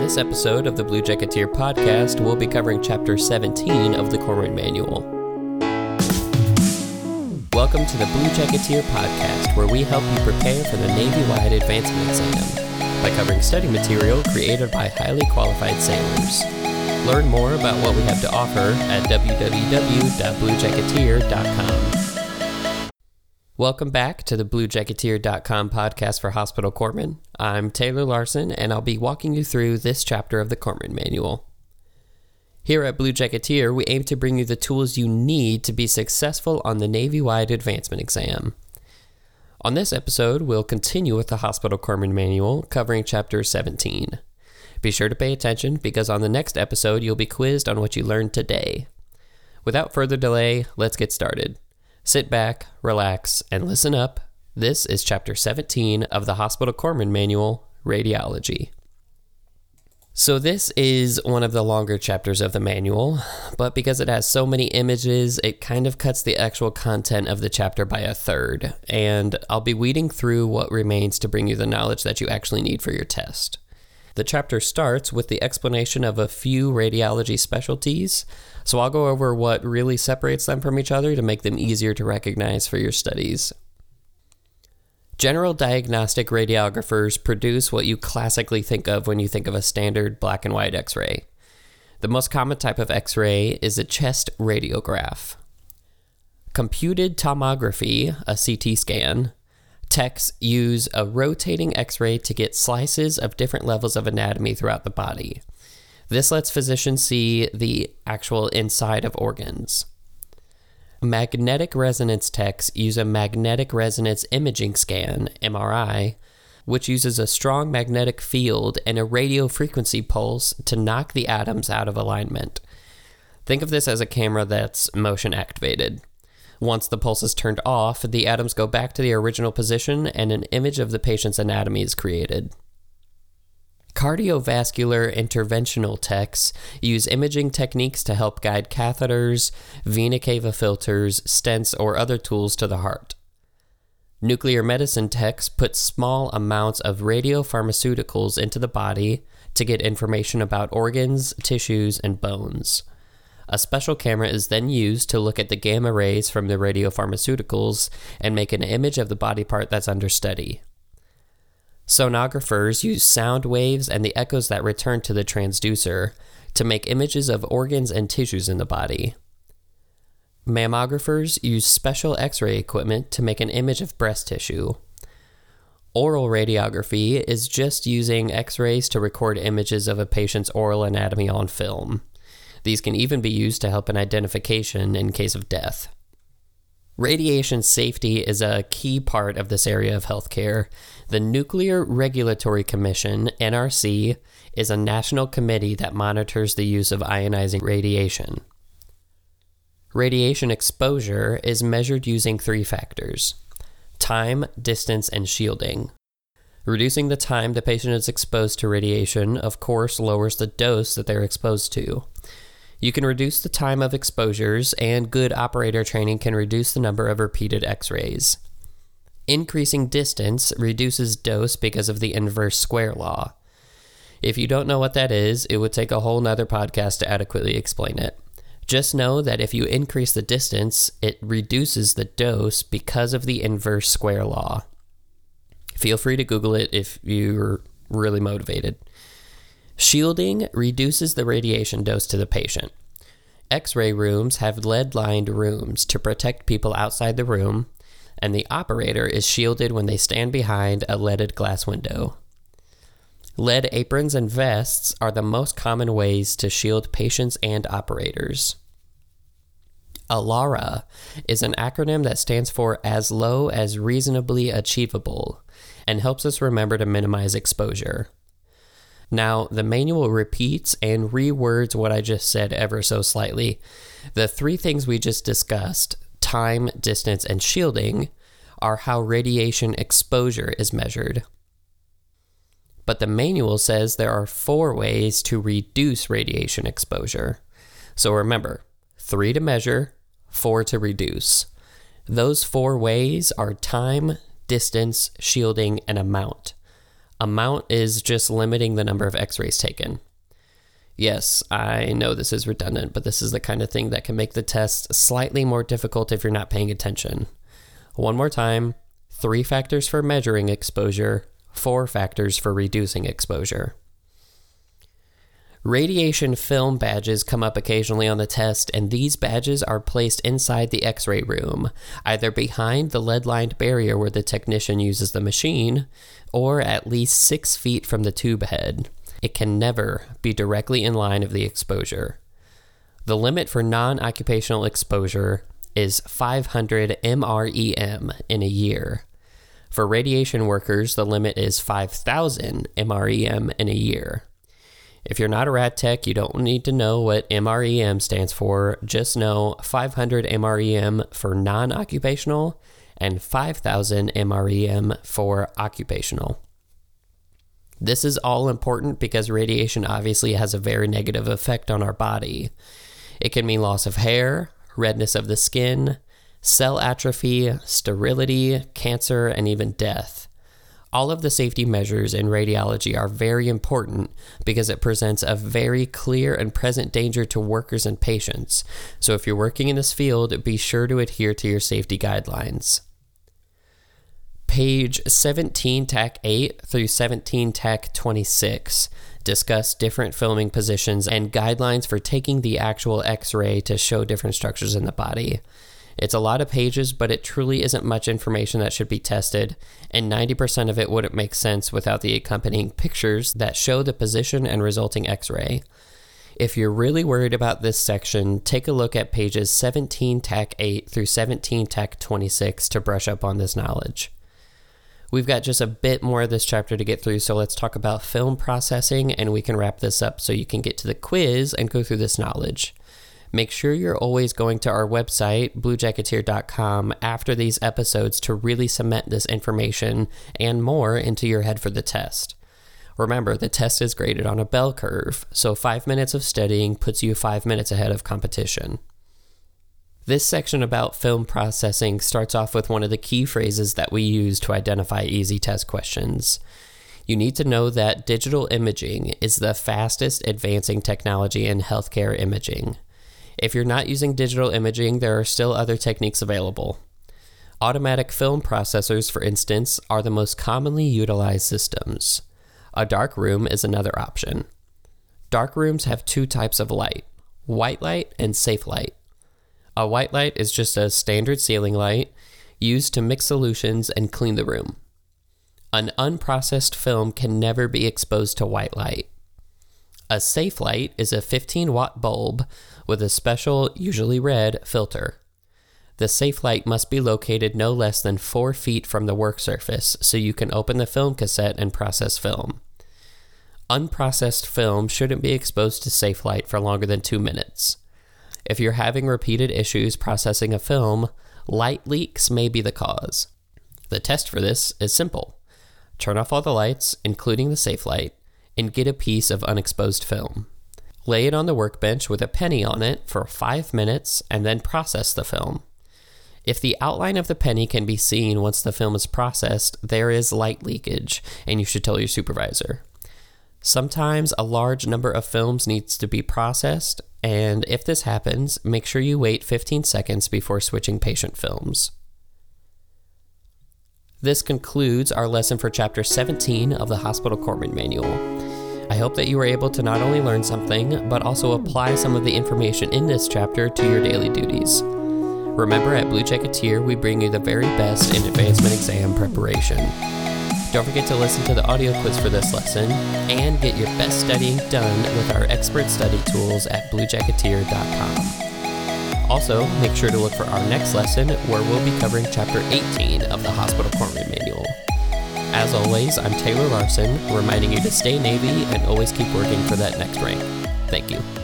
This episode of the Blue Jacketeer podcast, we'll be covering Chapter 17 of the Corpsman Manual. Welcome to the Blue Jacketeer podcast, where we help you prepare for the Navy wide advancement exam by covering study material created by highly qualified sailors. Learn more about what we have to offer at www.bluejacketeer.com. Welcome back to the BlueJacketeer.com podcast for hospital corpsmen. I'm Taylor Larson, and I'll be walking you through this chapter of the Corpsman Manual. Here at Blue Jacketeer, we aim to bring you the tools you need to be successful on the Navy wide advancement exam. On this episode, we'll continue with the Hospital Corpsman Manual, covering Chapter 17. Be sure to pay attention because on the next episode, you'll be quizzed on what you learned today. Without further delay, let's get started. Sit back, relax, and listen up. This is Chapter 17 of the Hospital Corpsman Manual Radiology. So, this is one of the longer chapters of the manual, but because it has so many images, it kind of cuts the actual content of the chapter by a third. And I'll be weeding through what remains to bring you the knowledge that you actually need for your test. The chapter starts with the explanation of a few radiology specialties, so I'll go over what really separates them from each other to make them easier to recognize for your studies. General diagnostic radiographers produce what you classically think of when you think of a standard black and white x ray. The most common type of x ray is a chest radiograph. Computed tomography, a CT scan, techs use a rotating x ray to get slices of different levels of anatomy throughout the body. This lets physicians see the actual inside of organs. Magnetic resonance techs use a magnetic resonance imaging scan, MRI, which uses a strong magnetic field and a radio frequency pulse to knock the atoms out of alignment. Think of this as a camera that's motion activated. Once the pulse is turned off, the atoms go back to the original position and an image of the patient's anatomy is created. Cardiovascular interventional techs use imaging techniques to help guide catheters, vena cava filters, stents, or other tools to the heart. Nuclear medicine techs put small amounts of radiopharmaceuticals into the body to get information about organs, tissues, and bones. A special camera is then used to look at the gamma rays from the radiopharmaceuticals and make an image of the body part that's under study. Sonographers use sound waves and the echoes that return to the transducer to make images of organs and tissues in the body. Mammographers use special x ray equipment to make an image of breast tissue. Oral radiography is just using x rays to record images of a patient's oral anatomy on film. These can even be used to help in identification in case of death. Radiation safety is a key part of this area of healthcare. The Nuclear Regulatory Commission, NRC, is a national committee that monitors the use of ionizing radiation. Radiation exposure is measured using three factors time, distance, and shielding. Reducing the time the patient is exposed to radiation, of course, lowers the dose that they're exposed to. You can reduce the time of exposures, and good operator training can reduce the number of repeated x rays. Increasing distance reduces dose because of the inverse square law. If you don't know what that is, it would take a whole nother podcast to adequately explain it. Just know that if you increase the distance, it reduces the dose because of the inverse square law. Feel free to Google it if you're really motivated. Shielding reduces the radiation dose to the patient. X ray rooms have lead lined rooms to protect people outside the room, and the operator is shielded when they stand behind a leaded glass window. Lead aprons and vests are the most common ways to shield patients and operators. ALARA is an acronym that stands for as low as reasonably achievable and helps us remember to minimize exposure. Now, the manual repeats and rewords what I just said ever so slightly. The three things we just discussed time, distance, and shielding are how radiation exposure is measured. But the manual says there are four ways to reduce radiation exposure. So remember three to measure, four to reduce. Those four ways are time, distance, shielding, and amount. Amount is just limiting the number of x rays taken. Yes, I know this is redundant, but this is the kind of thing that can make the test slightly more difficult if you're not paying attention. One more time three factors for measuring exposure, four factors for reducing exposure. Radiation film badges come up occasionally on the test, and these badges are placed inside the x ray room, either behind the lead lined barrier where the technician uses the machine, or at least six feet from the tube head. It can never be directly in line of the exposure. The limit for non occupational exposure is 500 MREM in a year. For radiation workers, the limit is 5,000 MREM in a year. If you're not a rad tech, you don't need to know what MREM stands for. Just know 500 MREM for non occupational and 5,000 MREM for occupational. This is all important because radiation obviously has a very negative effect on our body. It can mean loss of hair, redness of the skin, cell atrophy, sterility, cancer, and even death. All of the safety measures in radiology are very important because it presents a very clear and present danger to workers and patients. So, if you're working in this field, be sure to adhere to your safety guidelines. Page 17 TAC 8 through 17 TAC 26 discuss different filming positions and guidelines for taking the actual x ray to show different structures in the body. It's a lot of pages, but it truly isn't much information that should be tested, and 90% of it wouldn't make sense without the accompanying pictures that show the position and resulting x ray. If you're really worried about this section, take a look at pages 17 TAC 8 through 17 TAC 26 to brush up on this knowledge. We've got just a bit more of this chapter to get through, so let's talk about film processing and we can wrap this up so you can get to the quiz and go through this knowledge. Make sure you're always going to our website, bluejacketeer.com, after these episodes to really cement this information and more into your head for the test. Remember, the test is graded on a bell curve, so five minutes of studying puts you five minutes ahead of competition. This section about film processing starts off with one of the key phrases that we use to identify easy test questions. You need to know that digital imaging is the fastest advancing technology in healthcare imaging. If you're not using digital imaging, there are still other techniques available. Automatic film processors, for instance, are the most commonly utilized systems. A dark room is another option. Dark rooms have two types of light white light and safe light. A white light is just a standard ceiling light used to mix solutions and clean the room. An unprocessed film can never be exposed to white light. A safe light is a 15 watt bulb with a special, usually red, filter. The safe light must be located no less than 4 feet from the work surface so you can open the film cassette and process film. Unprocessed film shouldn't be exposed to safe light for longer than 2 minutes. If you're having repeated issues processing a film, light leaks may be the cause. The test for this is simple turn off all the lights, including the safe light, and get a piece of unexposed film. Lay it on the workbench with a penny on it for five minutes and then process the film. If the outline of the penny can be seen once the film is processed, there is light leakage, and you should tell your supervisor. Sometimes a large number of films needs to be processed, and if this happens, make sure you wait 15 seconds before switching patient films. This concludes our lesson for Chapter 17 of the Hospital Corpsman Manual. I hope that you were able to not only learn something, but also hmm. apply some of the information in this chapter to your daily duties. Remember, at Blue Jacketeer, we bring you the very best in advancement exam preparation. Don't forget to listen to the audio quiz for this lesson and get your best studying done with our expert study tools at bluejacketeer.com. Also, make sure to look for our next lesson where we'll be covering Chapter 18 of the Hospital Corpsman Manual. As always, I'm Taylor Larson, reminding you to stay Navy and always keep working for that next rank. Thank you.